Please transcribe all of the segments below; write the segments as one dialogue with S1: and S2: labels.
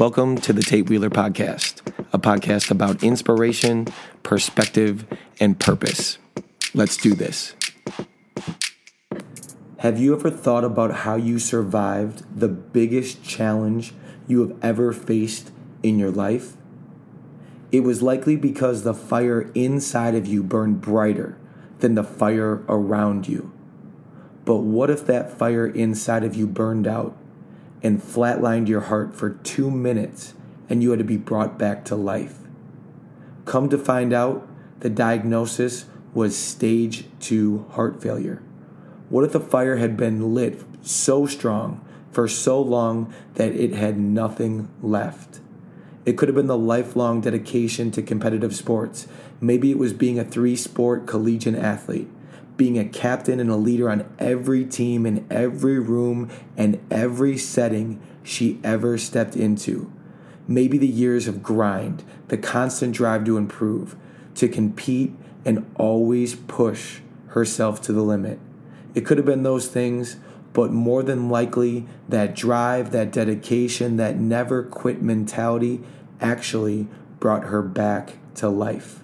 S1: Welcome to the Tate Wheeler Podcast, a podcast about inspiration, perspective, and purpose. Let's do this. Have you ever thought about how you survived the biggest challenge you have ever faced in your life? It was likely because the fire inside of you burned brighter than the fire around you. But what if that fire inside of you burned out and flatlined your heart for two minutes and you had to be brought back to life? Come to find out, the diagnosis was stage two heart failure. What if the fire had been lit so strong for so long that it had nothing left? It could have been the lifelong dedication to competitive sports. Maybe it was being a three sport collegiate athlete, being a captain and a leader on every team in every room and every setting she ever stepped into. Maybe the years of grind, the constant drive to improve, to compete and always push herself to the limit. It could have been those things, but more than likely, that drive, that dedication, that never quit mentality actually brought her back to life.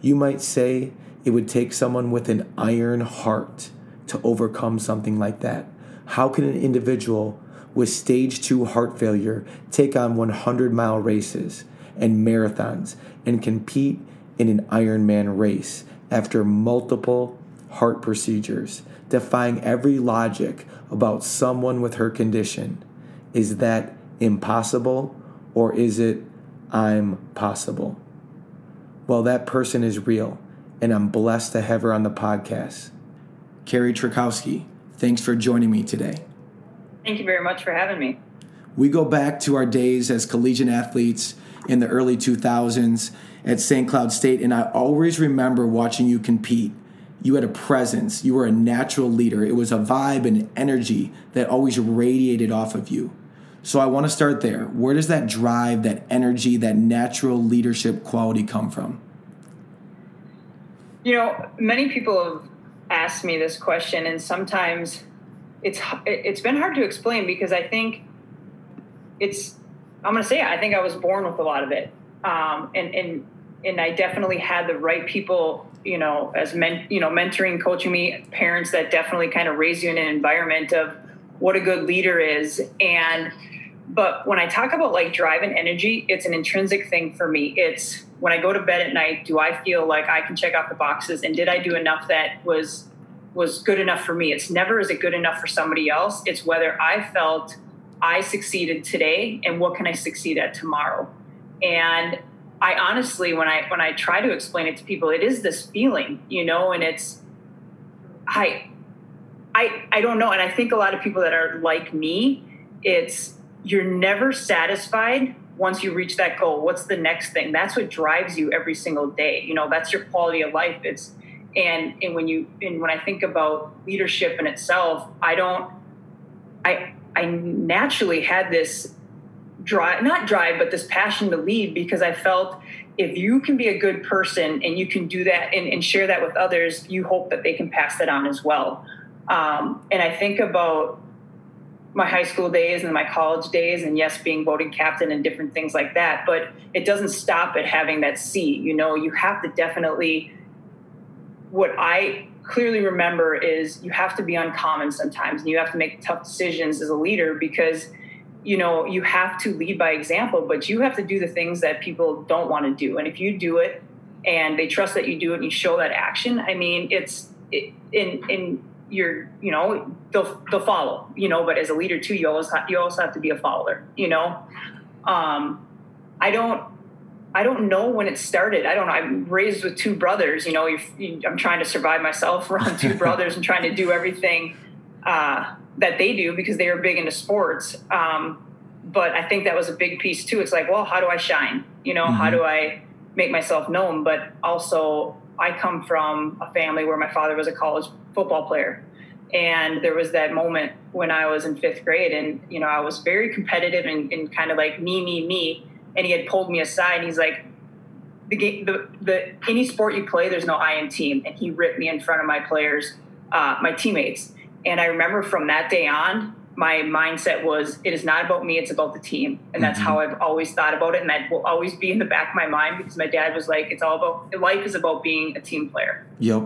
S1: You might say it would take someone with an iron heart to overcome something like that. How can an individual with stage two heart failure take on 100 mile races and marathons and compete in an Ironman race after multiple heart procedures, defying every logic about someone with her condition? Is that impossible or is it I'm possible? Well, that person is real, and I'm blessed to have her on the podcast. Carrie Trakowski, thanks for joining me today.
S2: Thank you very much for having me.
S1: We go back to our days as collegiate athletes in the early 2000s at St. Cloud State, and I always remember watching you compete. You had a presence, you were a natural leader. It was a vibe and energy that always radiated off of you. So I want to start there. Where does that drive, that energy, that natural leadership quality come from?
S2: You know, many people have asked me this question, and sometimes it's it's been hard to explain because I think it's I'm going to say it, I think I was born with a lot of it, um, and and and I definitely had the right people, you know, as men, you know, mentoring, coaching me, parents that definitely kind of raise you in an environment of what a good leader is, and but when I talk about like drive and energy, it's an intrinsic thing for me. It's when I go to bed at night, do I feel like I can check off the boxes and did I do enough that was was good enough for me? It's never is it good enough for somebody else. It's whether I felt I succeeded today and what can I succeed at tomorrow. And I honestly when I when I try to explain it to people, it is this feeling, you know, and it's I I I don't know. And I think a lot of people that are like me, it's you're never satisfied once you reach that goal what's the next thing? That's what drives you every single day you know that's your quality of life. It's and and when you and when i think about leadership in itself i don't i i naturally had this drive not drive but this passion to lead because i felt if you can be a good person and you can do that and, and share that with others you hope that they can pass that on as well. Um, and i think about my high school days and my college days and yes being voting captain and different things like that but it doesn't stop at having that seat you know? You have to definitely what I clearly remember is you have to be uncommon sometimes and you have to make tough decisions as a leader because you know you have to lead by example but you have to do the things that people don't want to do. And if you do it and they trust that you do it and you show that action i mean it's in in you're you know they'll they'll follow you know but as a leader too you always have, you also have to be a follower you know? Um i don't i don't know when it started. I don't know. I'm raised with two brothers you know you, i'm trying to survive myself around two brothers and trying to do everything uh, that they do because they are big into sports. Um, but i think that was a big piece too. It's like well how do i shine? You know mm-hmm. how do i make myself known? But also I come from a family where my father was a college football player. And there was that moment when I was in fifth grade, and you know, I was very competitive and, and kind of like me, me, me. And he had pulled me aside. And he's like, "The game, the, the any sport you play, there's no I in team." And he ripped me in front of my players, uh, my teammates. And I remember from that day on, my mindset was it is not about me it's about the team and that's mm-hmm. how i've always thought about it and that will always be in the back of my mind because my dad was like it's all about life is about being a team player
S1: yep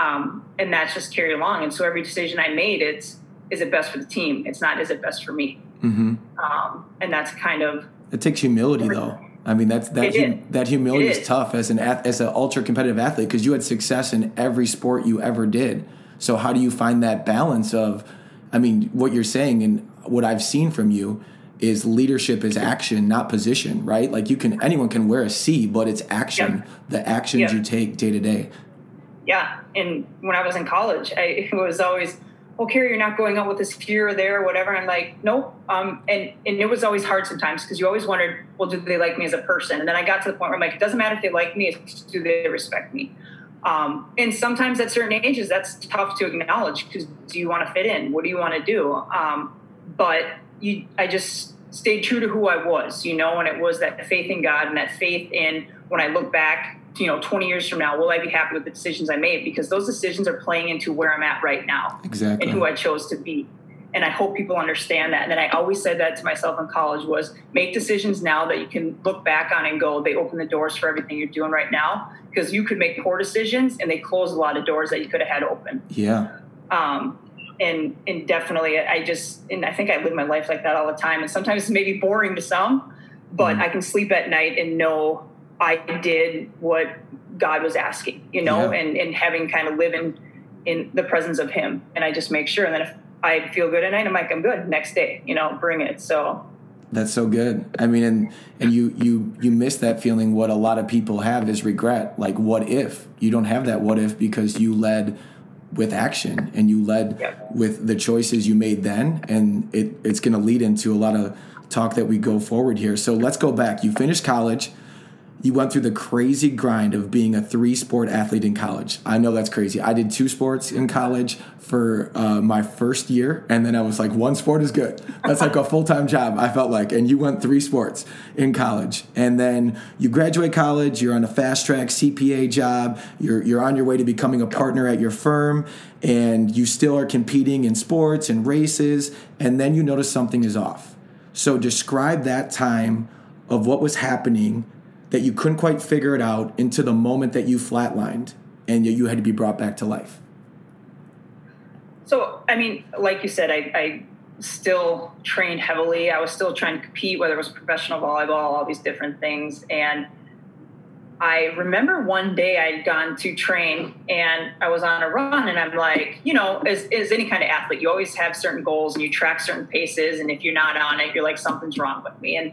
S2: um, and that's just carry along and so every decision i made it's is it best for the team it's not is it best for me
S1: mm-hmm.
S2: um, and that's kind of
S1: it takes humility though I mean that's that hum, that humility is tough as an as an ultra competitive athlete because you had success in every sport you ever did. So how do you find that balance of I mean, what you're saying and what I've seen from you is leadership is action, not position, right? Like you can anyone can wear a C, but it's action, yep. the actions yep. you take day to day.
S2: Yeah, and when I was in college, I was always, "Oh, Carrie, you're not going out with this here or there or whatever." I'm like, "Nope." Um, and and it was always hard sometimes because you always wondered, "Well, do they like me as a person?" And then I got to the point where I'm like, "It doesn't matter if they like me; it's do they respect me?" Um, and sometimes at certain ages, that's tough to acknowledge because do you want to fit in? What do you want to do? Um, but you, I just stayed true to who I was, you know, and it was that faith in God and that faith in when I look back, you know, 20 years from now, will I be happy with the decisions I made? Because those decisions are playing into where I'm at right now
S1: exactly.
S2: and who I chose to be and i hope people understand that and then i always said that to myself in college was make decisions now that you can look back on and go they open the doors for everything you're doing right now because you could make poor decisions and they close a lot of doors that you could have had open
S1: yeah
S2: um, and and definitely i just and i think i live my life like that all the time and sometimes it's maybe boring to some but mm. i can sleep at night and know i did what god was asking you know yeah. and and having kind of live in in the presence of him and i just make sure and then if I feel good at night. I'm like, I'm good. Next day, you know, bring it. So
S1: that's so good. I mean, and and you you you miss that feeling. What a lot of people have is regret. Like, what if you don't have that? What if because you led with action and you led yep. with the choices you made then, and it it's going to lead into a lot of talk that we go forward here. So let's go back. You finished college you went through the crazy grind of being a three sport athlete in college. I know that's crazy. I did two sports in college for uh, my first year, and then I was like, one sport is good. That's like a full time job, I felt like. And you went three sports in college. And then you graduate college, you're on a fast track CPA job, you're, you're on your way to becoming a partner at your firm, and you still are competing in sports and races, and then you notice something is off. So describe that time of what was happening that you couldn't quite figure it out into the moment that you flatlined and you had to be brought back to life?
S2: So, I mean, like you said, I, I still trained heavily. I was still trying to compete, whether it was professional volleyball, all these different things. And I remember one day I'd gone to train and I was on a run and I'm like, you know, as, as any kind of athlete, you always have certain goals and you track certain paces. And if you're not on it, you're like, something's wrong with me. And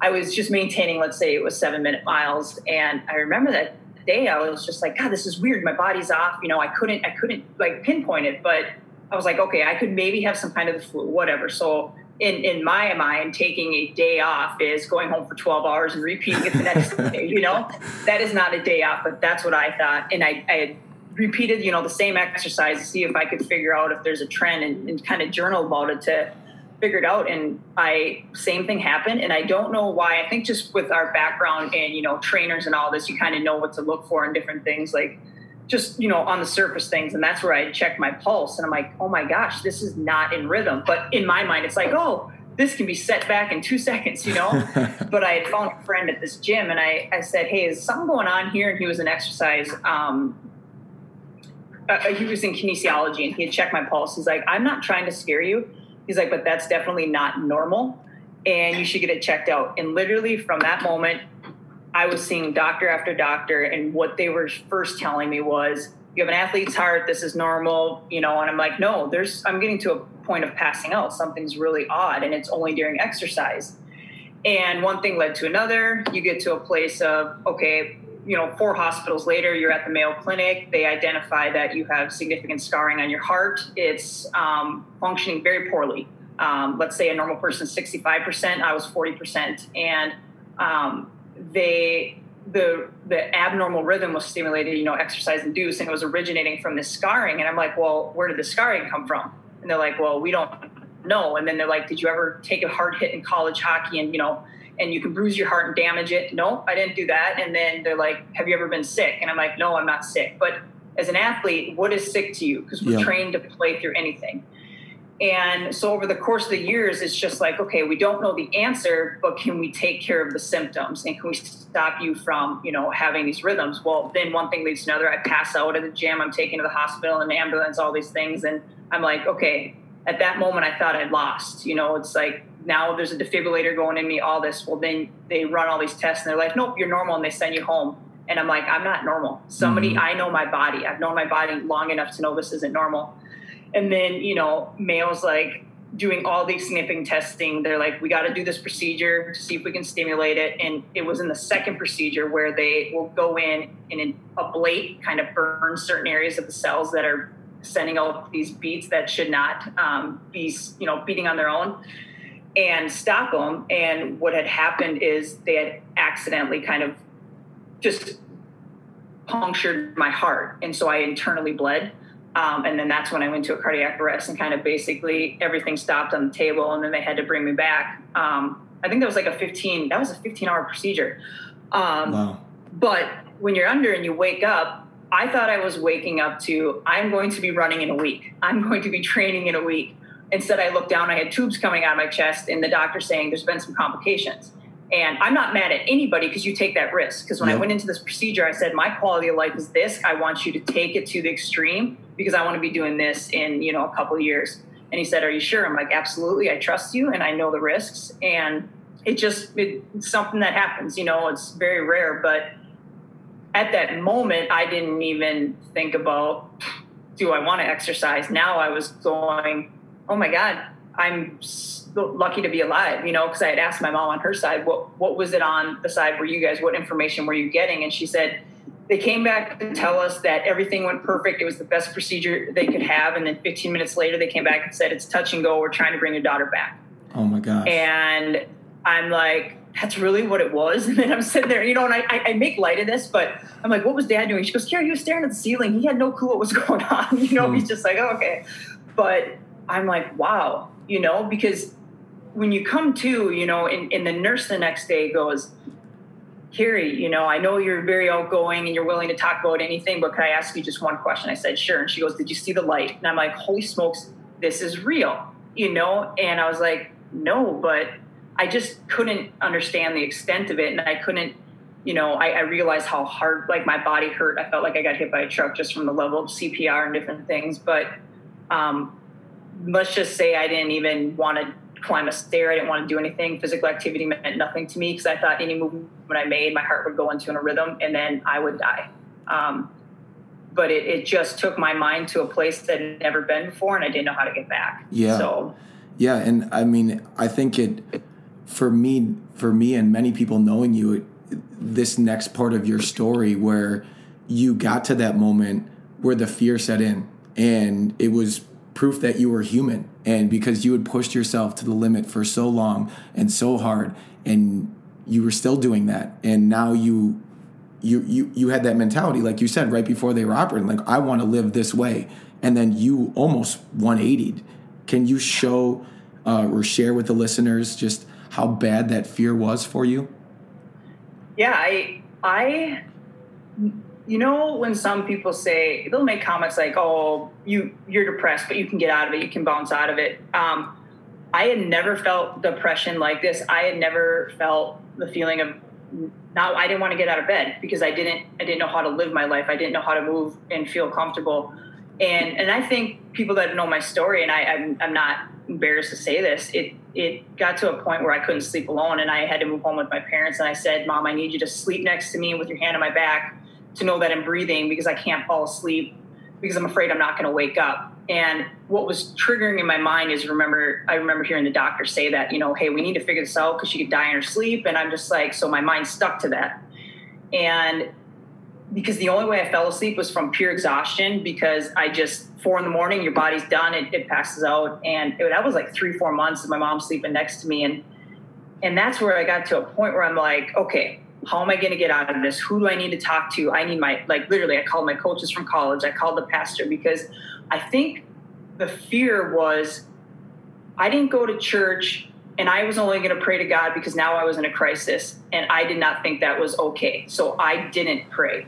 S2: I was just maintaining, let's say it was seven minute miles. And I remember that day I was just like, God, this is weird. My body's off. You know, I couldn't, I couldn't like pinpoint it, but I was like, okay, I could maybe have some kind of the flu, whatever. So in, in my mind, taking a day off is going home for 12 hours and repeating it the next day, you know, that is not a day off, but that's what I thought. And I, I had repeated, you know, the same exercise to see if I could figure out if there's a trend and, and kind of journal about it to, figured out and I same thing happened and I don't know why I think just with our background and you know trainers and all this you kind of know what to look for in different things like just you know on the surface things and that's where I check my pulse and I'm like oh my gosh this is not in rhythm but in my mind it's like oh this can be set back in two seconds, you know? but I had found a friend at this gym and I, I said, Hey, is something going on here? And he was in exercise. Um, uh, he was in kinesiology and he had checked my pulse. He's like, I'm not trying to scare you. He's like, but that's definitely not normal. And you should get it checked out. And literally from that moment, I was seeing doctor after doctor. And what they were first telling me was, you have an athlete's heart. This is normal, you know. And I'm like, no, there's, I'm getting to a point of passing out. Something's really odd. And it's only during exercise. And one thing led to another. You get to a place of, okay, you know, four hospitals later, you're at the Mayo Clinic. They identify that you have significant scarring on your heart. It's um, functioning very poorly. Um, let's say a normal person 65%, I was 40%. And um, they, the, the abnormal rhythm was stimulated, you know, exercise induced, and it was originating from this scarring. And I'm like, well, where did the scarring come from? And they're like, well, we don't know. And then they're like, did you ever take a hard hit in college hockey and, you know, and you can bruise your heart and damage it. No, I didn't do that. And then they're like, Have you ever been sick? And I'm like, No, I'm not sick. But as an athlete, what is sick to you? Because we're yeah. trained to play through anything. And so over the course of the years, it's just like, okay, we don't know the answer, but can we take care of the symptoms and can we stop you from, you know, having these rhythms? Well, then one thing leads to another. I pass out at the gym, I'm taken to the hospital, an ambulance, all these things. And I'm like, okay, at that moment, I thought I'd lost. You know, it's like now there's a defibrillator going in me, all this. Well, then they run all these tests and they're like, nope, you're normal. And they send you home. And I'm like, I'm not normal. Somebody, mm-hmm. I know my body. I've known my body long enough to know this isn't normal. And then, you know, Mayo's like doing all the sniffing testing. They're like, we got to do this procedure to see if we can stimulate it. And it was in the second procedure where they will go in and ablate, kind of burn certain areas of the cells that are sending out these beats that should not um, be, you know, beating on their own and stop them. And what had happened is they had accidentally kind of just punctured my heart. And so I internally bled. Um, and then that's when I went to a cardiac arrest and kind of basically everything stopped on the table. And then they had to bring me back. Um, I think that was like a 15, that was a 15 hour procedure. Um, wow. But when you're under and you wake up, I thought I was waking up to, I'm going to be running in a week. I'm going to be training in a week. Instead, I looked down, I had tubes coming out of my chest, and the doctor saying there's been some complications. And I'm not mad at anybody because you take that risk. Because when yep. I went into this procedure, I said, my quality of life is this. I want you to take it to the extreme because I want to be doing this in, you know, a couple years. And he said, are you sure? I'm like, absolutely. I trust you and I know the risks. And it just, it's something that happens, you know, it's very rare. But at that moment, I didn't even think about, do I want to exercise? Now I was going, oh my God, I'm lucky to be alive, you know, because I had asked my mom on her side, what what was it on the side where you guys, what information were you getting? And she said they came back to tell us that everything went perfect. It was the best procedure they could have. And then 15 minutes later, they came back and said, it's touch and go. We're trying to bring your daughter back.
S1: Oh my God.
S2: And I'm like, that's really what it was. And then I'm sitting there, you know, and I, I make light of this, but I'm like, what was dad doing? She goes, Kara, he was staring at the ceiling. He had no clue what was going on. You know, mm. he's just like, oh, okay. But I'm like, wow, you know, because when you come to, you know, and, and the nurse the next day goes, Carrie, you know, I know you're very outgoing and you're willing to talk about anything, but could I ask you just one question? I said, sure. And she goes, Did you see the light? And I'm like, Holy smokes, this is real, you know? And I was like, No, but I just couldn't understand the extent of it. And I couldn't, you know, I, I realized how hard, like my body hurt. I felt like I got hit by a truck just from the level of CPR and different things. But um, let's just say I didn't even want to climb a stair. I didn't want to do anything. Physical activity meant nothing to me because I thought any movement I made, my heart would go into a rhythm and then I would die. Um, but it, it, just took my mind to a place that had never been before and I didn't know how to get back.
S1: Yeah.
S2: So,
S1: yeah. And I mean, I think it, for me, for me and many people knowing you, it, this next part of your story where you got to that moment where the fear set in and it was proof that you were human and because you had pushed yourself to the limit for so long and so hard and you were still doing that and now you you you you had that mentality like you said right before they were operating like I want to live this way and then you almost 180 can you show uh, or share with the listeners just how bad that fear was for you?
S2: Yeah I I you know when some people say they'll make comments like oh you you're depressed but you can get out of it you can bounce out of it. Um, i had never felt depression like this. I had never felt the feeling of now i didn't want to get out of bed because i didn't i didn't know how to live my life. I didn't know how to move and feel comfortable. And and i think people that know my story and i i'm, I'm not embarrassed to say this it it got to a point where i couldn't sleep alone and i had to move home with my parents and i said mom i need you to sleep next to me with your hand on my back to know that I'm breathing because I can't fall asleep because I'm afraid I'm not going to wake up. And what was triggering in my mind is remember, I remember hearing the doctor say that, you know, hey, we need to figure this out because she could die in her sleep. And I'm just like, so my mind stuck to that. And because the only way I fell asleep was from pure exhaustion because I just, four in the morning, your body's done, it, it passes out. And it, that was like three, four months of my mom sleeping next to me. And, and that's where I got to a point where I'm like, okay, how am I going to get out of this? Who do I need to talk to? I need my, like, literally, I called my coaches from college. I called the pastor because I think the fear was I didn't go to church and I was only going to pray to God because now I was in a crisis and I did not think that was okay. So I didn't pray.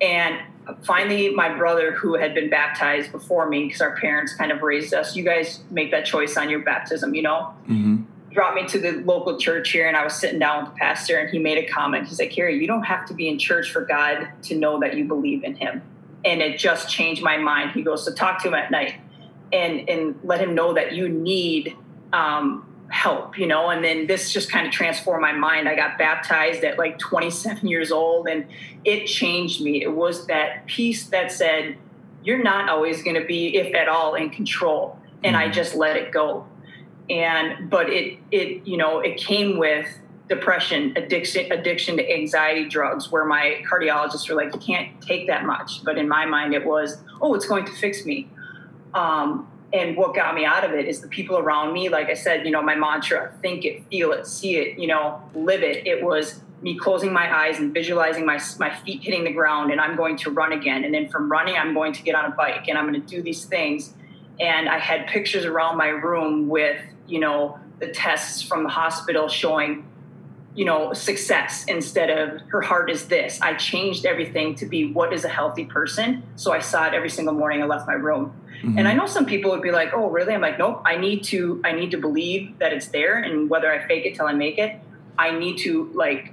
S2: And finally, my brother, who had been baptized before me, because our parents kind of raised us, you guys make that choice on your baptism, you know?
S1: Mm-hmm.
S2: Brought me to the local church here, and I was sitting down with the pastor, and he made a comment. He's like, Carrie, you don't have to be in church for God to know that you believe in Him. And it just changed my mind. He goes, So talk to him at night and, and let him know that you need um, help, you know, and then this just kind of transformed my mind. I got baptized at like 27 years old and it changed me. It was that piece that said, you're not always going to be, if at all, in control. And I mm-hmm. just let it go. And, but it, it, you know, it came with depression, addiction, addiction to anxiety drugs, where my cardiologists were like, you can't take that much. But in my mind, it was, oh, it's going to fix me. Um, and what got me out of it is the people around me like i said you know my mantra think it feel it see it you know live it it was me closing my eyes and visualizing my, my feet hitting the ground and i'm going to run again and then from running i'm going to get on a bike and i'm going to do these things and i had pictures around my room with you know the tests from the hospital showing you know success instead of her heart is this i changed everything to be what is a healthy person so i saw it every single morning i left my room Mm-hmm. And I know some people would be like, "Oh, really?" I'm like, "Nope. I need to. I need to believe that it's there, and whether I fake it till I make it, I need to like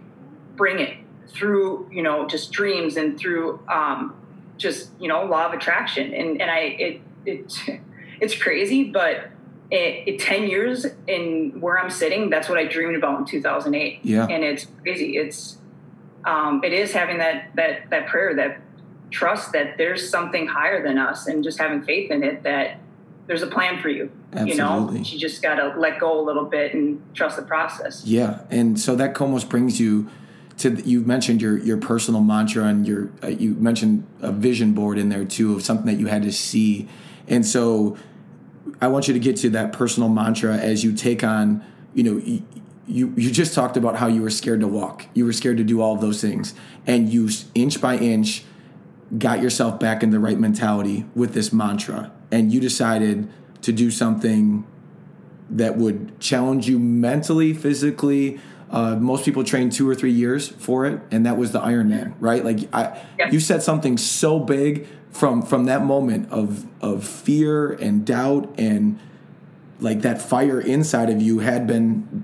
S2: bring it through, you know, just dreams and through um, just you know law of attraction. And and I it it it's crazy, but it, it, 10 years in where I'm sitting, that's what I dreamed about in 2008.
S1: Yeah.
S2: And it's crazy. It's, um, it is having that, that, that prayer, that trust that there's something higher than us and just having faith in it that there's a plan for you. Absolutely. You know, you just got to let go a little bit and trust the process.
S1: Yeah. And so that almost brings you to, you mentioned your, your personal mantra and your, uh, you mentioned a vision board in there too of something that you had to see. And so I want you to get to that personal mantra as you take on, you know, you, you just talked about how you were scared to walk. You were scared to do all of those things. And you inch by inch, got yourself back in the right mentality with this mantra and you decided to do something that would challenge you mentally, physically. Uh, most people train two or three years for it, and that was the Ironman, right? Like I, you said something so big from from that moment of of fear and doubt and like that fire inside of you had been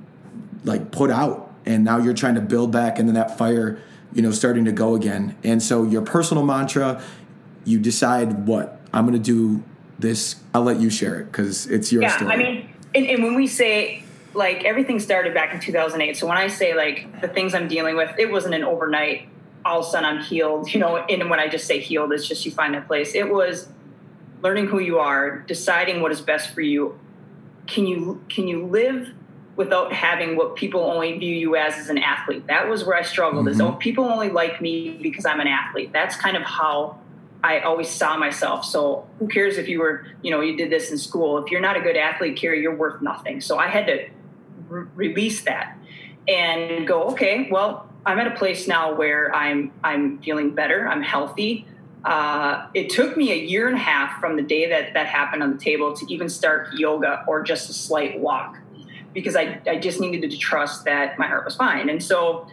S1: like put out, and now you're trying to build back, and then that fire you know, starting to go again. And so your personal mantra, you decide what I'm going to do this. I'll let you share it because it's your
S2: yeah,
S1: story.
S2: I mean, and, and when we say like everything started back in 2008. So when I say like the things I'm dealing with, it wasn't an overnight. All of a sudden I'm healed. You know, and when I just say healed, it's just you find that place. It was learning who you are, deciding what is best for you. Can you can you live without having what people only view you as as an athlete. That was where I struggled. Mm-hmm. Is oh, people only like me because I'm an athlete. That's kind of how I always saw myself. So who cares if you were, you know, you did this in school? If you're not a good athlete, Carrie, you're worth nothing. So I had to re- release that and go, okay, well, I'm at a place now where I'm I'm feeling better. I'm healthy. Uh, it took me a year and a half from the day that that happened on the table to even start yoga or just a slight walk because I, I just needed to trust that my heart was fine. And so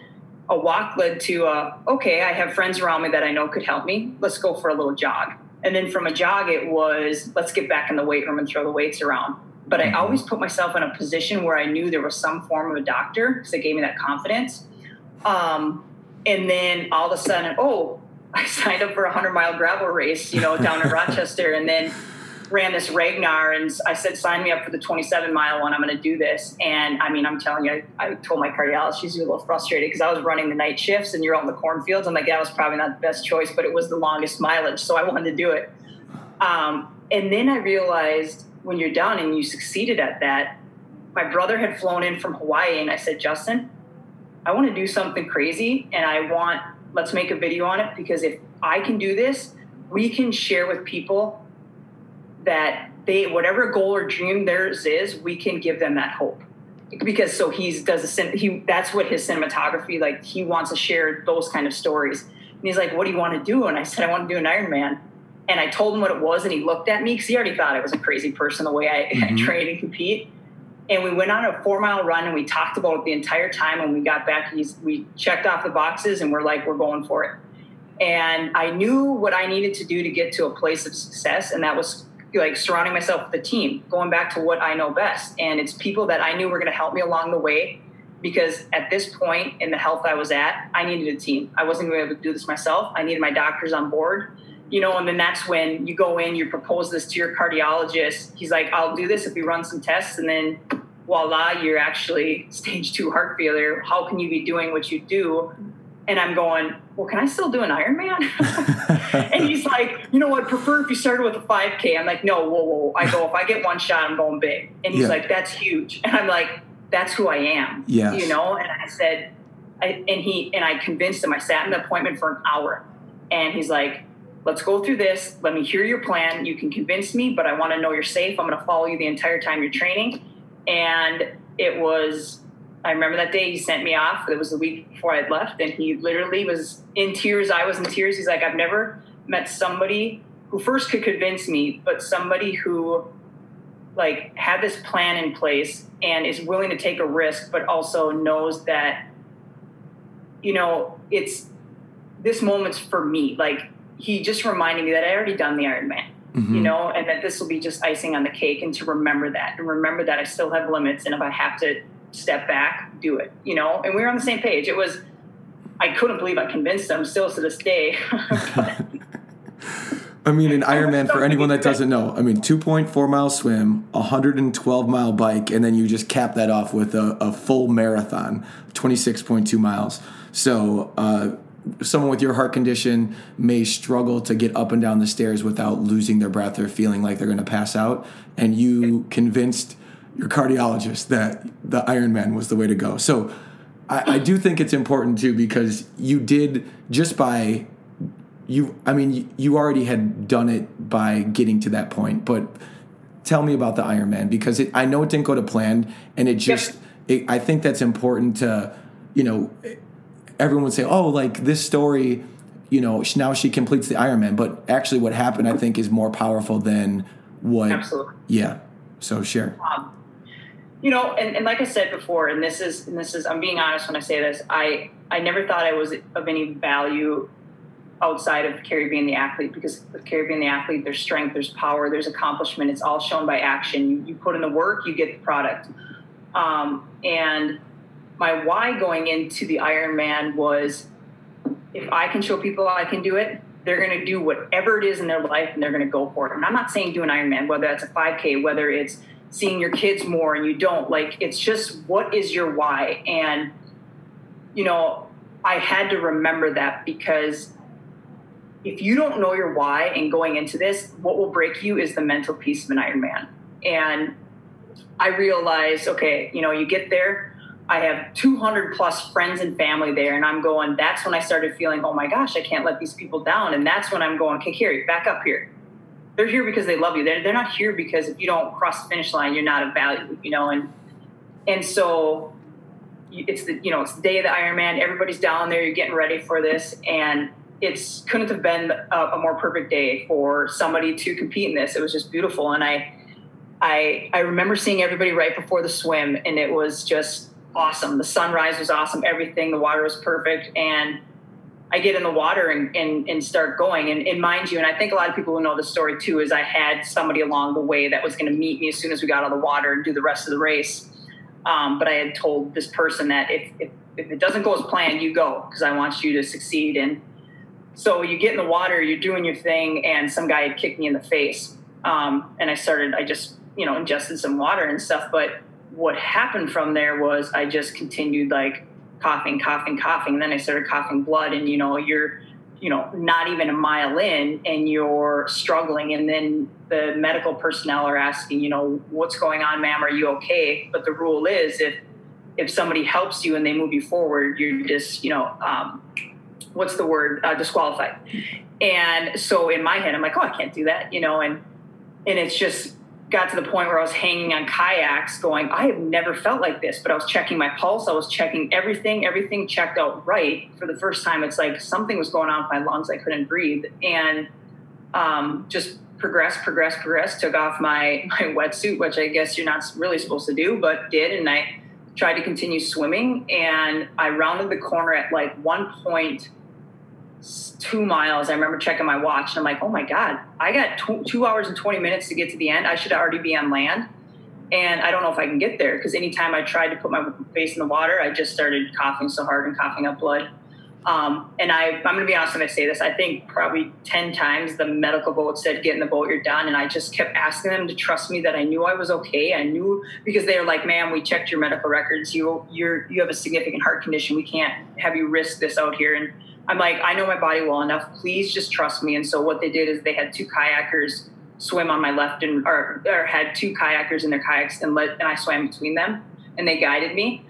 S2: a walk led to a, okay, I have friends around me that I know could help me. Let's go for a little jog. And then from a jog, it was let's get back in the weight room and throw the weights around. But I mm-hmm. always put myself in a position where I knew there was some form of a doctor because it gave me that confidence. Um, and then all of a sudden, oh, I signed up for a hundred mile gravel race, you know, down in Rochester, and then ran this Ragnar and I said, sign me up for the 27 mile one. I'm going to do this. And I mean, I'm telling you, I, I told my cardiologist, she's a little frustrated because I was running the night shifts and you're out in the cornfields. I'm like, that was probably not the best choice, but it was the longest mileage. So I wanted to do it. Um, and then I realized when you're done and you succeeded at that, my brother had flown in from Hawaii and I said, Justin, I want to do something crazy and I want, let's make a video on it because if I can do this, we can share with people that they whatever goal or dream theirs is, we can give them that hope. Because so he's does a he that's what his cinematography like he wants to share those kind of stories. And he's like, "What do you want to do?" And I said, "I want to do an Ironman And I told him what it was, and he looked at me because he already thought I was a crazy person the way I, mm-hmm. I train and compete. And we went on a four mile run, and we talked about it the entire time. When we got back, he's, we checked off the boxes, and we're like, "We're going for it." And I knew what I needed to do to get to a place of success, and that was like surrounding myself with a team, going back to what I know best. And it's people that I knew were going to help me along the way because at this point in the health I was at, I needed a team. I wasn't going to be able to do this myself. I needed my doctors on board, you know, and then that's when you go in, you propose this to your cardiologist. He's like, I'll do this if we run some tests. And then voila, you're actually stage two heart failure. How can you be doing what you do? And I'm going, well, can I still do an Ironman? and he's like, you know what? Prefer if you started with a 5K. I'm like, no, whoa, whoa. I go, if I get one shot, I'm going big. And he's yeah. like, that's huge. And I'm like, that's who I am.
S1: Yeah.
S2: You know. And I said, I, and he and I convinced him. I sat in the appointment for an hour, and he's like, let's go through this. Let me hear your plan. You can convince me, but I want to know you're safe. I'm going to follow you the entire time you're training. And it was I remember that day he sent me off. It was the week before I had left, and he literally was in tears. I was in tears. He's like, I've never met somebody who first could convince me, but somebody who like had this plan in place and is willing to take a risk, but also knows that, you know, it's this moment's for me. Like he just reminded me that I already done the Ironman. Mm-hmm. You know, and that this will be just icing on the cake, and to remember that, and remember that I still have limits, and if I have to step back, do it, you know? And we were on the same page. It was, I couldn't believe I convinced them still to this day.
S1: I mean, an Ironman, for anyone that doesn't know, I mean, 2.4 mile swim, 112 mile bike, and then you just cap that off with a, a full marathon, 26.2 miles. So, uh, someone with your heart condition may struggle to get up and down the stairs without losing their breath or feeling like they're going to pass out. And you convinced your cardiologist that the Ironman was the way to go. So I, I do think it's important too because you did just by you. I mean, you already had done it by getting to that point, but tell me about the Ironman because it, I know it didn't go to plan, and it just. It, I think that's important to, you know, everyone would say, oh, like this story, you know, now she completes the Ironman, but actually, what happened, I think, is more powerful than what.
S2: Absolutely.
S1: Yeah. So share.
S2: Um, you know, and, and like I said before, and this is and this is I'm being honest when I say this, I I never thought I was of any value outside of Carrie being the athlete because with Carrie being the athlete, there's strength, there's power, there's accomplishment. It's all shown by action. You, you put in the work, you get the product. Um, and my why going into the Ironman was if I can show people I can do it, they're going to do whatever it is in their life and they're going to go for it. And I'm not saying do an Ironman, whether that's a 5K, whether it's seeing your kids more and you don't. Like it's just what is your why? And you know i had to remember that because if you don't know your why and going into this what will break you is the mental piece of an ironman and i realized okay you know you get there i have 200 plus friends and family there and i'm going that's when i started feeling oh my gosh i can't let these people down and that's when i'm going okay carrie back up here they're here because they love you. They're, they're not here because if you don't cross the finish line, you're not of value, you know? And, and so it's the, you know, it's the day of the Ironman. Everybody's down there. You're getting ready for this. And it's couldn't have been a, a more perfect day for somebody to compete in this. It was just beautiful. And I, I, I remember seeing everybody right before the swim and it was just awesome. The sunrise was awesome. Everything, the water was perfect. And, I get in the water and, and, and start going. And, and, mind you, and I think a lot of people who know the story too, is I had somebody along the way that was going to meet me as soon as we got out of the water and do the rest of the race. Um, but I had told this person that if, if, if it doesn't go as planned, you go because I want you to succeed. And so you get in the water, you're doing your thing, and some guy had kicked me in the face. Um, and I started, I just, you know, ingested some water and stuff. But what happened from there was I just continued like coughing, coughing, coughing. Then I started coughing blood, and you know, you're, you know, not even a mile in, and you're struggling. And then the medical personnel are asking, you know, what's going on, ma'am? Are you okay? But the rule is, if if somebody helps you and they move you forward, you're just, you know, um, what's the word? Uh, disqualified. And so in my head, I'm like, oh, I can't do that, you know, and and it's just got to the point where I was hanging on kayaks going, I have never felt like this, but I was checking my pulse. I was checking everything, everything checked out right. For the first time, it's like something was going on with my lungs. I couldn't breathe. And um, just progressed, progressed, progressed, took off my, my wetsuit, which I guess you're not really supposed to do, but did. And I tried to continue swimming. And I rounded the corner at like one point two miles. I remember checking my watch and I'm like, oh my God, I got two, two hours and 20 minutes to get to the end. I should already be on land. And I don't know if I can get there because anytime I tried to put my face in the water, I just started coughing so hard and coughing up blood. Um, and I, I'm going to be honest when I say this. I think probably ten times the medical boat said, "Get in the boat, you're done." And I just kept asking them to trust me that I knew I was okay. I knew because they were like, "Ma'am, we checked your medical records. You, you're, you have a significant heart condition. We can't have you risk this out here." And I'm like, "I know my body well enough. Please just trust me." And so what they did is they had two kayakers swim on my left and or, or had two kayakers in their kayaks and let and I swam between them and they guided me.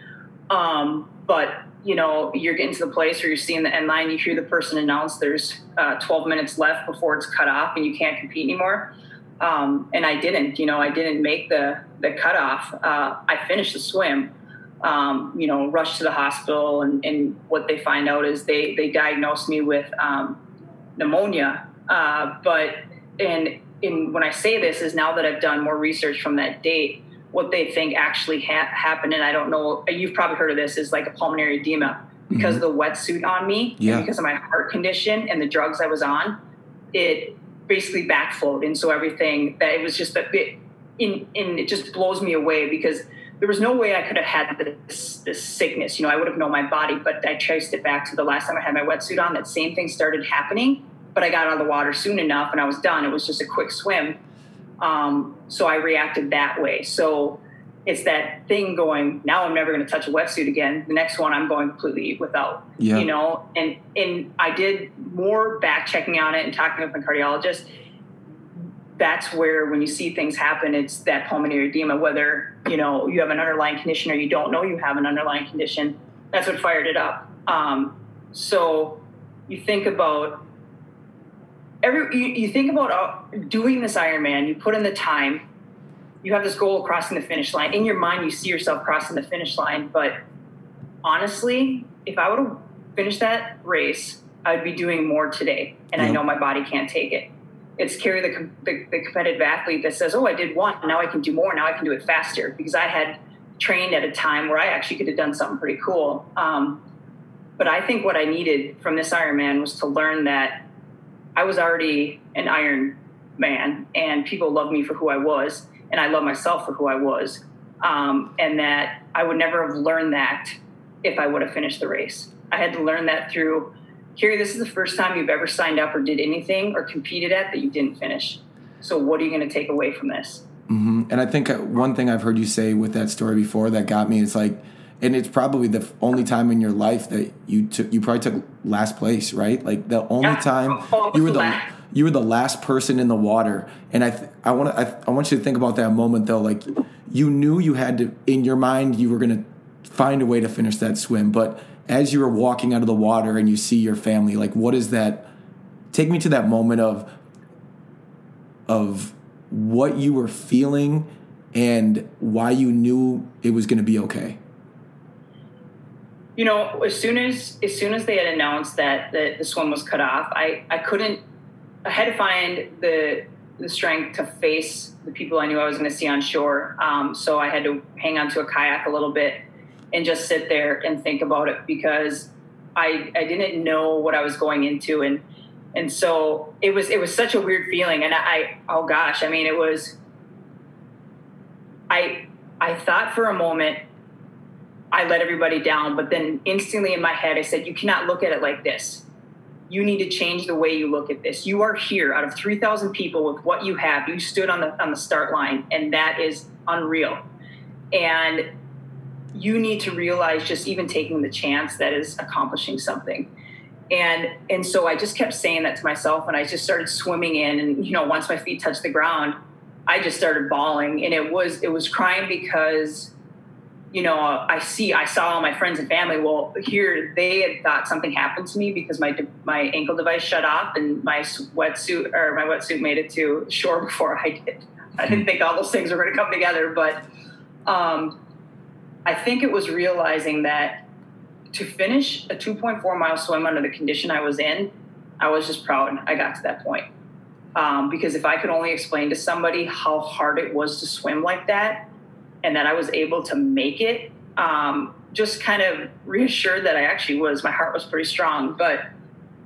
S2: Um, but you know, you're getting to the place where you're seeing the end line, you hear the person announce there's uh, 12 minutes left before it's cut off and you can't compete anymore. Um, and I didn't, you know, I didn't make the, the cutoff. Uh, I finished the swim, um, you know, rushed to the hospital. And, and, what they find out is they, they diagnosed me with um, pneumonia. Uh, but, and in, when I say this is now that I've done more research from that date, what they think actually ha- happened, and I don't know, you've probably heard of this, is like a pulmonary edema. Because mm-hmm. of the wetsuit on me, yeah. because of my heart condition and the drugs I was on, it basically backflowed. And so everything that it was just a bit, in, in, it just blows me away because there was no way I could have had this, this sickness. You know, I would have known my body, but I traced it back to the last time I had my wetsuit on. That same thing started happening, but I got out of the water soon enough and I was done. It was just a quick swim um, so I reacted that way. So it's that thing going, now I'm never going to touch a wetsuit again. The next one I'm going completely without, yeah. you know? And, and I did more back checking on it and talking with my cardiologist. That's where when you see things happen, it's that pulmonary edema, whether, you know, you have an underlying condition or you don't know you have an underlying condition, that's what fired it up. Um, so you think about every you, you think about uh, doing this Ironman, you put in the time, you have this goal of crossing the finish line. In your mind, you see yourself crossing the finish line. But honestly, if I would have finished that race, I'd be doing more today, and I know my body can't take it. It's Carrie the, the, the competitive athlete that says, "Oh, I did one, now I can do more. Now I can do it faster," because I had trained at a time where I actually could have done something pretty cool. Um, but I think what I needed from this Ironman was to learn that I was already an Iron Man, and people loved me for who I was, and I love myself for who I was, um, and that I would never have learned that if I would have finished the race. I had to learn that through. Carrie, this is the first time you've ever signed up or did anything or competed at that you didn't finish. So, what are you going to take away from this?
S1: Mm-hmm. And I think uh, one thing I've heard you say with that story before that got me is like, and it's probably the only time in your life that you took you probably took last place right like the only yeah. time oh, you were the you were the last person in the water and i th- i want to I, I want you to think about that moment though like you knew you had to in your mind you were going to find a way to finish that swim but as you were walking out of the water and you see your family like what is that take me to that moment of of what you were feeling and why you knew it was going to be okay
S2: you know, as soon as as soon as they had announced that the, the swim was cut off, I I couldn't. I had to find the the strength to face the people I knew I was going to see on shore. Um, so I had to hang onto a kayak a little bit and just sit there and think about it because I I didn't know what I was going into and and so it was it was such a weird feeling and I oh gosh I mean it was I I thought for a moment I let everybody down. But then instantly in my head, I said, You cannot look at it like this. You need to change the way you look at this. You are here out of 3,000 people with what you have. You stood on the, on the start line, and that is unreal. And you need to realize just even taking the chance that is accomplishing something. And and so I just kept saying that to myself and I just started swimming in and you know once my feet touched the ground I just started bawling and it was it was crying because you know, I see, I saw all my friends and family. Well, here they had thought something happened to me because my my ankle device shut off and my wetsuit or my wetsuit made it to shore before I did. I didn't think all those things were going to come together, but um, I think it was realizing that to finish a 2.4 mile swim under the condition I was in, I was just proud I got to that point. Um, because if I could only explain to somebody how hard it was to swim like that, and that I was able to make it, um, just kind of reassured that I actually was. My heart was pretty strong, but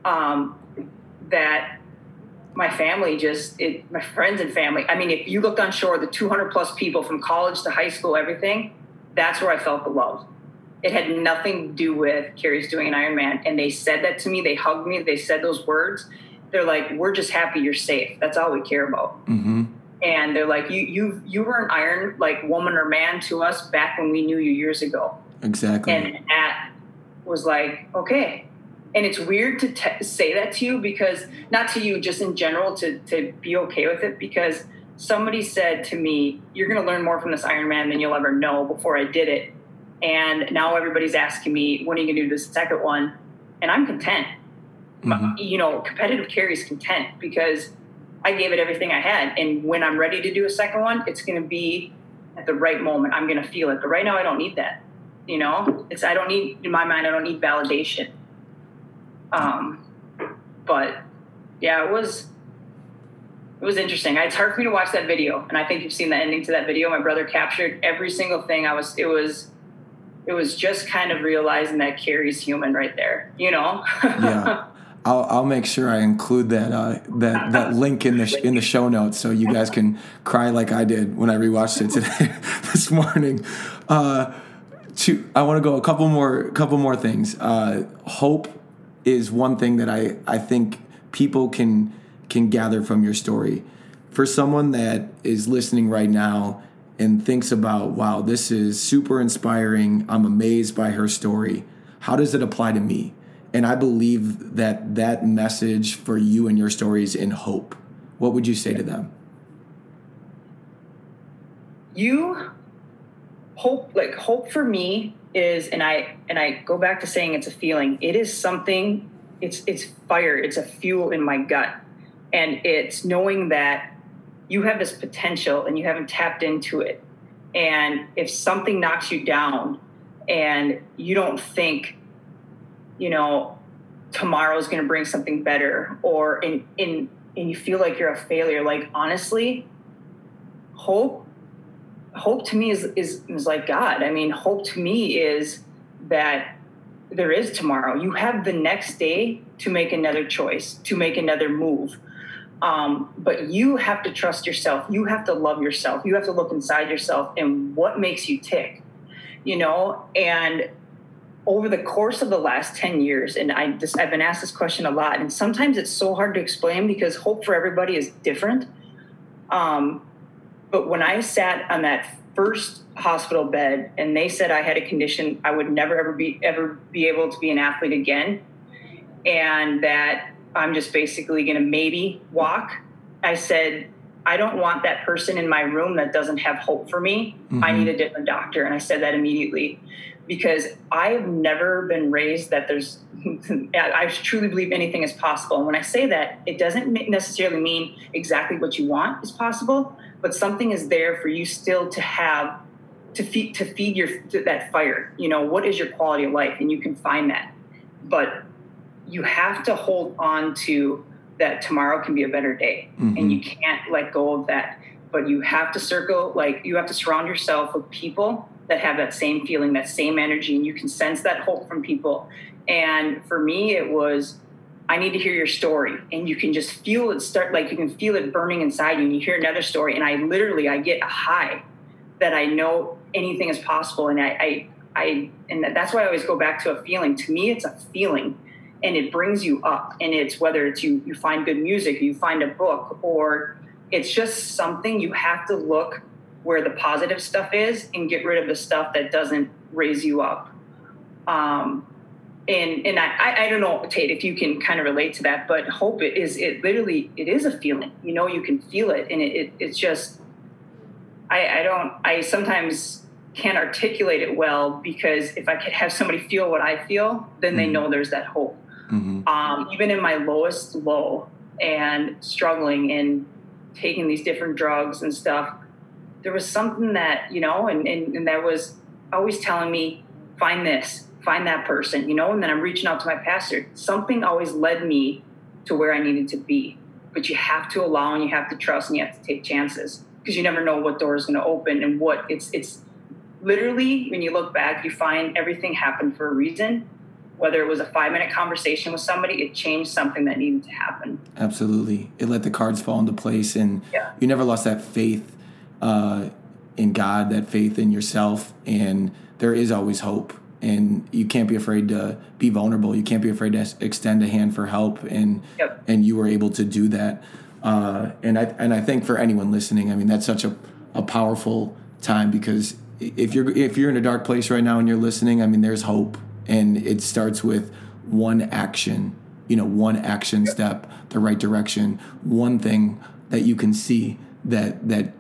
S2: um, that my family just it, my friends and family. I mean, if you looked on shore, the 200 plus people from college to high school, everything, that's where I felt the love. It had nothing to do with Carrie's doing an Ironman, and they said that to me. They hugged me. They said those words. They're like, "We're just happy you're safe. That's all we care about."
S1: Mm-hmm.
S2: And they're like, "You you you were an iron like woman or man to us back when we knew you years ago."
S1: Exactly.
S2: And that was like, okay. And it's weird to t- say that to you because, not to you, just in general, to, to be okay with it because somebody said to me, You're going to learn more from this Ironman than you'll ever know before I did it. And now everybody's asking me, When are you going to do the second one? And I'm content. Mm-hmm. You know, competitive Carrie is content because I gave it everything I had. And when I'm ready to do a second one, it's going to be at the right moment. I'm going to feel it. But right now, I don't need that. You know, it's I don't need in my mind. I don't need validation. Um, but yeah, it was it was interesting. It's hard for me to watch that video, and I think you've seen the ending to that video. My brother captured every single thing. I was it was it was just kind of realizing that Carrie's human right there. You know.
S1: yeah. I'll, I'll make sure I include that uh, that that link in the sh- in the show notes so you guys can cry like I did when I rewatched it today this morning. Uh, to I want to go a couple more couple more things. Uh, hope is one thing that I I think people can can gather from your story. For someone that is listening right now and thinks about, wow, this is super inspiring. I'm amazed by her story. How does it apply to me? And I believe that that message for you and your story is in hope. What would you say to them?
S2: You hope like hope for me is and i and i go back to saying it's a feeling it is something it's it's fire it's a fuel in my gut and it's knowing that you have this potential and you haven't tapped into it and if something knocks you down and you don't think you know tomorrow is going to bring something better or in in and you feel like you're a failure like honestly hope hope to me is, is, is like God. I mean, hope to me is that there is tomorrow. You have the next day to make another choice, to make another move. Um, but you have to trust yourself. You have to love yourself. You have to look inside yourself and what makes you tick, you know? And over the course of the last 10 years, and I just, I've been asked this question a lot, and sometimes it's so hard to explain because hope for everybody is different. Um, but when I sat on that first hospital bed and they said I had a condition I would never ever be ever be able to be an athlete again and that I'm just basically going to maybe walk, I said I don't want that person in my room that doesn't have hope for me. Mm-hmm. I need a different doctor and I said that immediately because I have never been raised that there's I truly believe anything is possible. And when I say that, it doesn't necessarily mean exactly what you want is possible, but something is there for you still to have to feed to feed your that fire you know what is your quality of life and you can find that but you have to hold on to that tomorrow can be a better day mm-hmm. and you can't let go of that but you have to circle like you have to surround yourself with people that have that same feeling that same energy and you can sense that hope from people and for me it was I need to hear your story. And you can just feel it start, like you can feel it burning inside you. And you hear another story. And I literally, I get a high that I know anything is possible. And I, I, I and that's why I always go back to a feeling. To me, it's a feeling and it brings you up. And it's whether it's you, you find good music, you find a book, or it's just something you have to look where the positive stuff is and get rid of the stuff that doesn't raise you up. Um, and and I, I don't know tate if you can kind of relate to that but hope it is it literally it is a feeling you know you can feel it and it, it it's just I, I don't i sometimes can't articulate it well because if i could have somebody feel what i feel then mm-hmm. they know there's that hope mm-hmm. um, even in my lowest low and struggling and taking these different drugs and stuff there was something that you know and, and, and that was always telling me find this find that person, you know, and then I'm reaching out to my pastor. Something always led me to where I needed to be. But you have to allow and you have to trust and you have to take chances because you never know what door is going to open and what it's it's literally when you look back you find everything happened for a reason whether it was a five minute conversation with somebody, it changed something that needed to happen.
S1: Absolutely. It let the cards fall into place and
S2: Yeah.
S1: you never lost that faith uh, in God, that faith in yourself. And there is always hope. And you can't be afraid to be vulnerable. You can't be afraid to extend a hand for help. And
S2: Yep.
S1: and you were able to do that. Uh, and I and I think for anyone listening, I mean that's such a, a powerful time because if you're if you're in a dark place right now and you're listening, I mean there's hope, and it starts with one action, you know, one action step, the right direction, one thing that you can see that that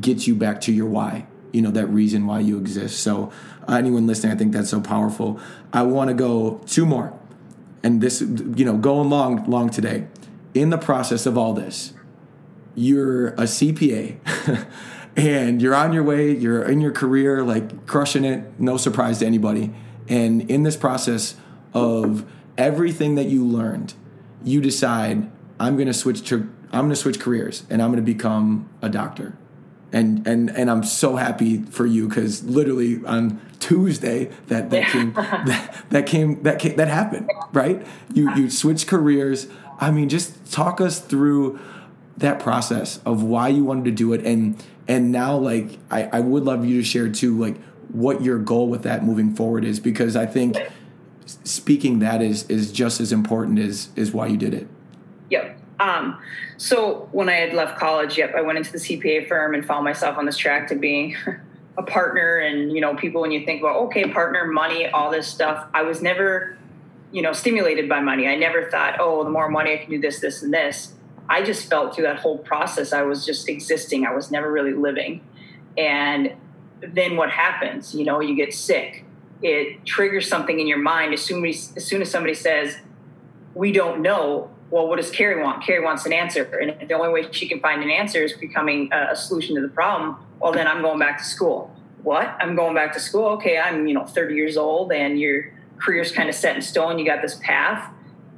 S1: gets you back to your why, you know, that reason why you exist. So uh, anyone listening, I think that's so powerful. I want to go two more. And this you know going long long today. In the process of all this you're a cpa and you're on your way you're in your career like crushing it. No surprise to anybody and in this process of everything that you learned you decide i'm going to switch to i'm going to switch careers and i'm going to become a doctor. And and and I'm so happy for you because literally on Tuesday that that came that, that came that came, that happened right? You you switched careers. I mean just talk us through that process of why you wanted to do it. And and now like I, I would love you to share too like what your goal with that moving forward is because I think speaking that is is just as important as is why you did it
S2: Yep. Um, so when I had left college, yep, I went into the CPA firm and found myself on this track to being a partner. And you know, people when you think about okay, partner, money, all this stuff, I was never, you know, stimulated by money. I never thought, oh, the more money I can do this, this, and this. I just felt through that whole process, I was just existing. I was never really living. And then what happens? You know, you get sick. It triggers something in your mind as soon as, as soon as somebody says, "We don't know." Well, what does Carrie want? Carrie wants an answer, and the only way she can find an answer is becoming a, a solution to the problem. Well, then I'm going back to school. What? I'm going back to school. Okay, I'm you know 30 years old, and your career's kind of set in stone. You got this path,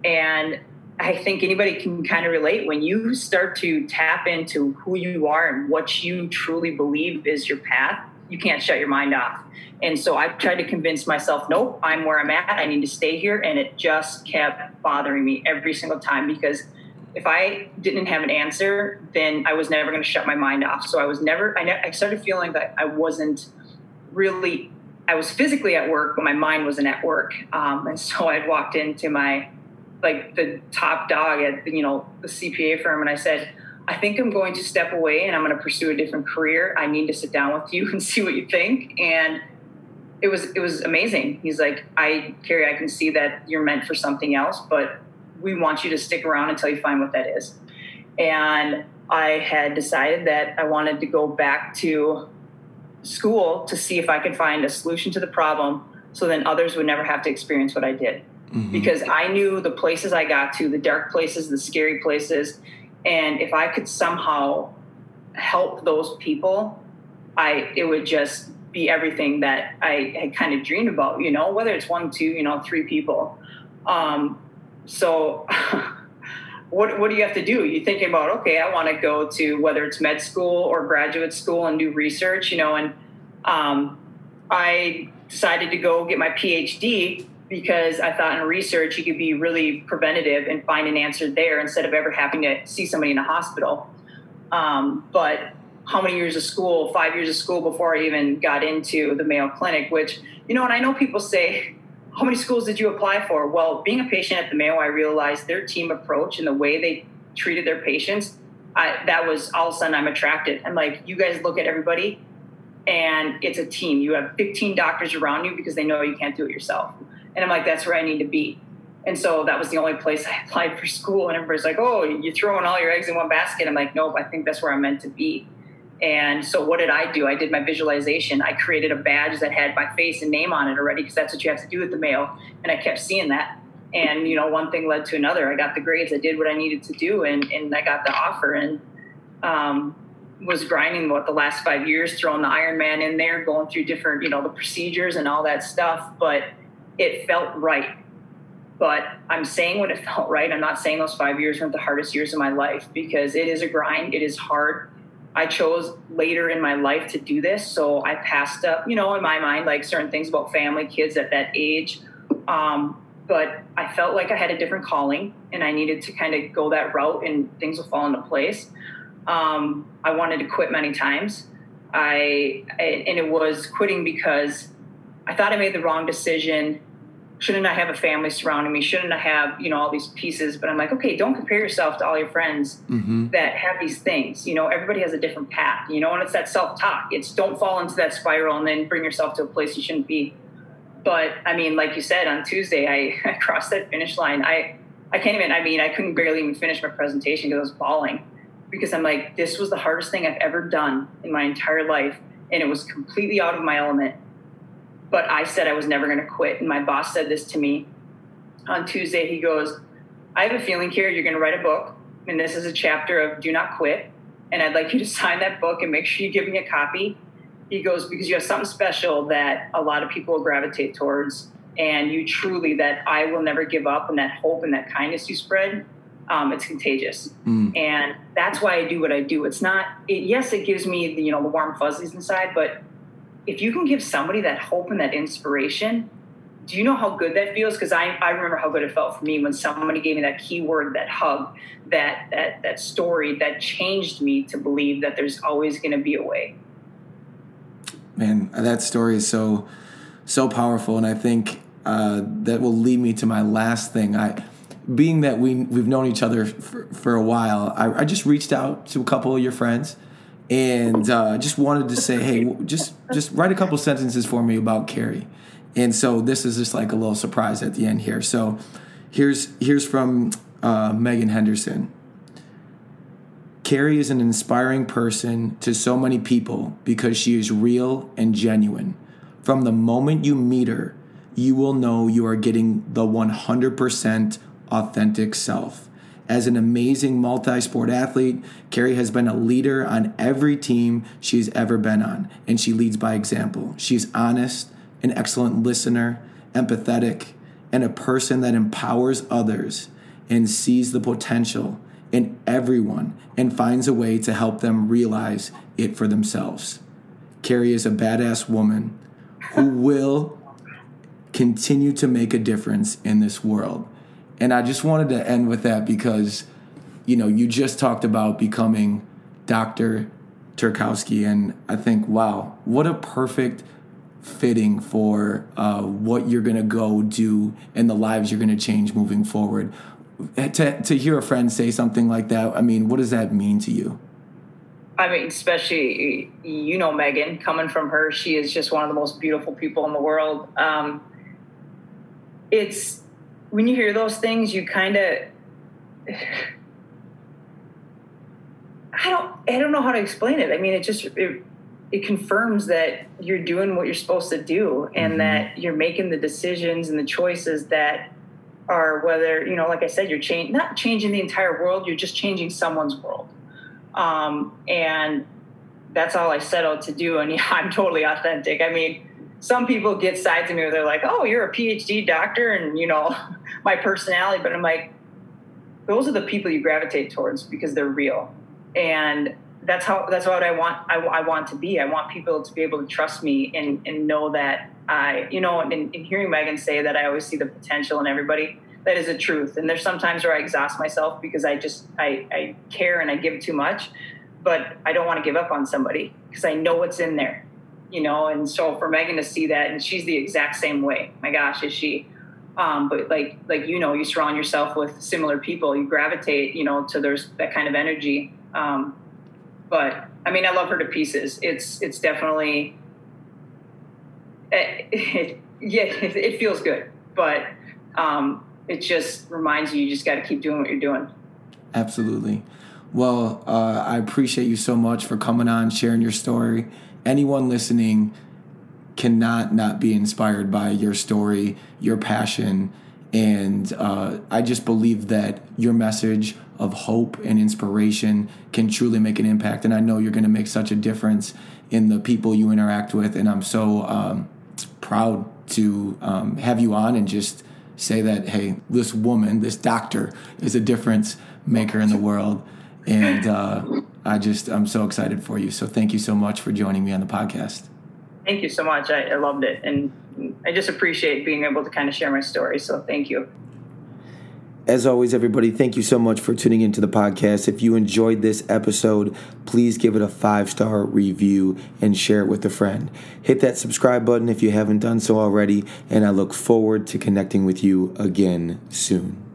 S2: and I think anybody can kind of relate when you start to tap into who you are and what you truly believe is your path. You can't shut your mind off. And so I tried to convince myself, nope, I'm where I'm at. I need to stay here. And it just kept bothering me every single time because if I didn't have an answer, then I was never going to shut my mind off. So I was never, I, ne- I started feeling that I wasn't really, I was physically at work, but my mind wasn't at work. Um, and so I walked into my, like the top dog at, you know, the CPA firm and I said, I think I'm going to step away and I'm going to pursue a different career. I need to sit down with you and see what you think. And it was it was amazing. He's like, I Carrie, I can see that you're meant for something else, but we want you to stick around until you find what that is. And I had decided that I wanted to go back to school to see if I could find a solution to the problem so then others would never have to experience what I did. Mm-hmm. Because I knew the places I got to, the dark places, the scary places, and if I could somehow help those people, I it would just be everything that I had kind of dreamed about, you know, whether it's one, two, you know, three people. Um, so what, what do you have to do? You're thinking about, okay, I want to go to whether it's med school or graduate school and do research, you know, and um, I decided to go get my PhD because I thought in research you could be really preventative and find an answer there instead of ever having to see somebody in a hospital. Um, but how many years of school, five years of school before I even got into the Mayo Clinic, which, you know, and I know people say, how many schools did you apply for? Well, being a patient at the Mayo, I realized their team approach and the way they treated their patients, I, that was all of a sudden I'm attracted. I'm like, you guys look at everybody and it's a team. You have 15 doctors around you because they know you can't do it yourself. And I'm like, that's where I need to be. And so that was the only place I applied for school. And everybody's like, oh, you're throwing all your eggs in one basket. I'm like, nope, I think that's where I'm meant to be. And so what did I do? I did my visualization. I created a badge that had my face and name on it already because that's what you have to do with the Mayo. And I kept seeing that. And, you know, one thing led to another. I got the grades. I did what I needed to do and, and I got the offer and um, was grinding what the last five years, throwing the Ironman in there, going through different, you know, the procedures and all that stuff. But it felt right. But I'm saying when it felt right. I'm not saying those five years weren't the hardest years of my life because it is a grind. It is hard. I chose later in my life to do this. So I passed up, you know, in my mind, like certain things about family, kids at that age. Um, but I felt like I had a different calling and I needed to kind of go that route and things will fall into place. Um, I wanted to quit many times. I, and it was quitting because I thought I made the wrong decision. Shouldn't I have a family surrounding me? Shouldn't I have you know all these pieces? But I'm like, okay, don't compare yourself to all your friends mm-hmm. that have these things. You know, everybody has a different path. You know, and it's that self talk. It's don't fall into that spiral and then bring yourself to a place you shouldn't be. But I mean, like you said on Tuesday, I, I crossed that finish line. I I can't even. I mean, I couldn't barely even finish my presentation because I was bawling because I'm like, this was the hardest thing I've ever done in my entire life. And it was completely out of my element. But I said I was never going to quit. And my boss said this to me on Tuesday. He goes, I have a feeling here you're going to write a book. And this is a chapter of Do Not Quit. And I'd like you to sign that book and make sure you give me a copy. He goes, because you have something special that a lot of people will gravitate towards. And you truly, that I will never give up and that hope and that kindness you spread um, it's contagious. Mm. And that's why I do what I do. It's not, it, yes, it gives me the, you know, the warm fuzzies inside, but if you can give somebody that hope and that inspiration, do you know how good that feels? Because I, I remember how good it felt for me when somebody gave me that key word, that hug, that, that, that story that changed me to believe that there's always going to be a way.
S1: Man, that story is so, so powerful. And I think uh, that will lead me to my last thing. I, being that we we've known each other for, for a while, I, I, just reached out to a couple of your friends and uh, just wanted to say, hey, just just write a couple sentences for me about Carrie. And so this is just like a little surprise at the end here. So here's here's from uh, Megan Henderson. Carrie is an inspiring person to so many people because she is real and genuine. From the moment you meet her, you will know you are getting the 100% authentic self. As an amazing multi sport athlete, Carrie has been a leader on every team she's ever been on, and she leads by example. She's honest, an excellent listener, empathetic, and a person that empowers others and sees the potential in everyone and finds a way to help them realize it for themselves. Carrie is a badass woman who will continue to make a difference in this world. And I just wanted to end with that because, you know, you just talked about becoming Dr. Turkowski, and I think, wow, what a perfect fitting for uh, what you're going to go do and the lives you're going to change moving forward. To, to hear a friend say something like that, I mean, what does that mean to you?
S2: I mean, especially, you know, Megan, coming from her, she is just one of the most beautiful people in the world. Um, it's when you hear those things, you kind of I don't I don't know how to explain it. I mean, it just it, it confirms that you're doing what you're supposed to do and mm-hmm. that you're making the decisions and the choices that are whether you know like i said you're changing not changing the entire world you're just changing someone's world um, and that's all i set out to do and yeah i'm totally authentic i mean some people get sides of me where they're like, "Oh, you're a PhD doctor," and you know my personality. But I'm like, those are the people you gravitate towards because they're real, and that's how that's what I want. I, I want to be. I want people to be able to trust me and and know that I, you know, and hearing Megan say that I always see the potential in everybody. That is a truth. And there's sometimes where I exhaust myself because I just I, I care and I give too much, but I don't want to give up on somebody because I know what's in there you know, and so for Megan to see that, and she's the exact same way. My gosh, is she? Um, but like like you know, you surround yourself with similar people, you gravitate, you know, to there's that kind of energy. Um, but I mean, I love her to pieces. It's it's definitely, it, it, yeah, it, it, feels good, but um, it just reminds you you just got to keep doing what you're doing.
S1: Absolutely. Well, uh, I appreciate you so much for coming on, sharing your story anyone listening cannot not be inspired by your story, your passion, and uh, I just believe that your message of hope and inspiration can truly make an impact. And I know you're going to make such a difference in the people you interact with. And I'm so um, proud to um, have you on and just say that, hey, this woman, this doctor, is a difference maker in the world. And uh, I just I'm so excited for you. So thank you so much for joining me on the podcast.
S2: Thank you so much. I, I loved it, and I just appreciate being able to kind of share my story. So thank you.
S1: As always, everybody, thank you so much for tuning into the podcast. If you enjoyed this episode, please give it a five star review and share it with a friend. Hit that subscribe button if you haven't done so already, and I look forward to connecting with you again soon.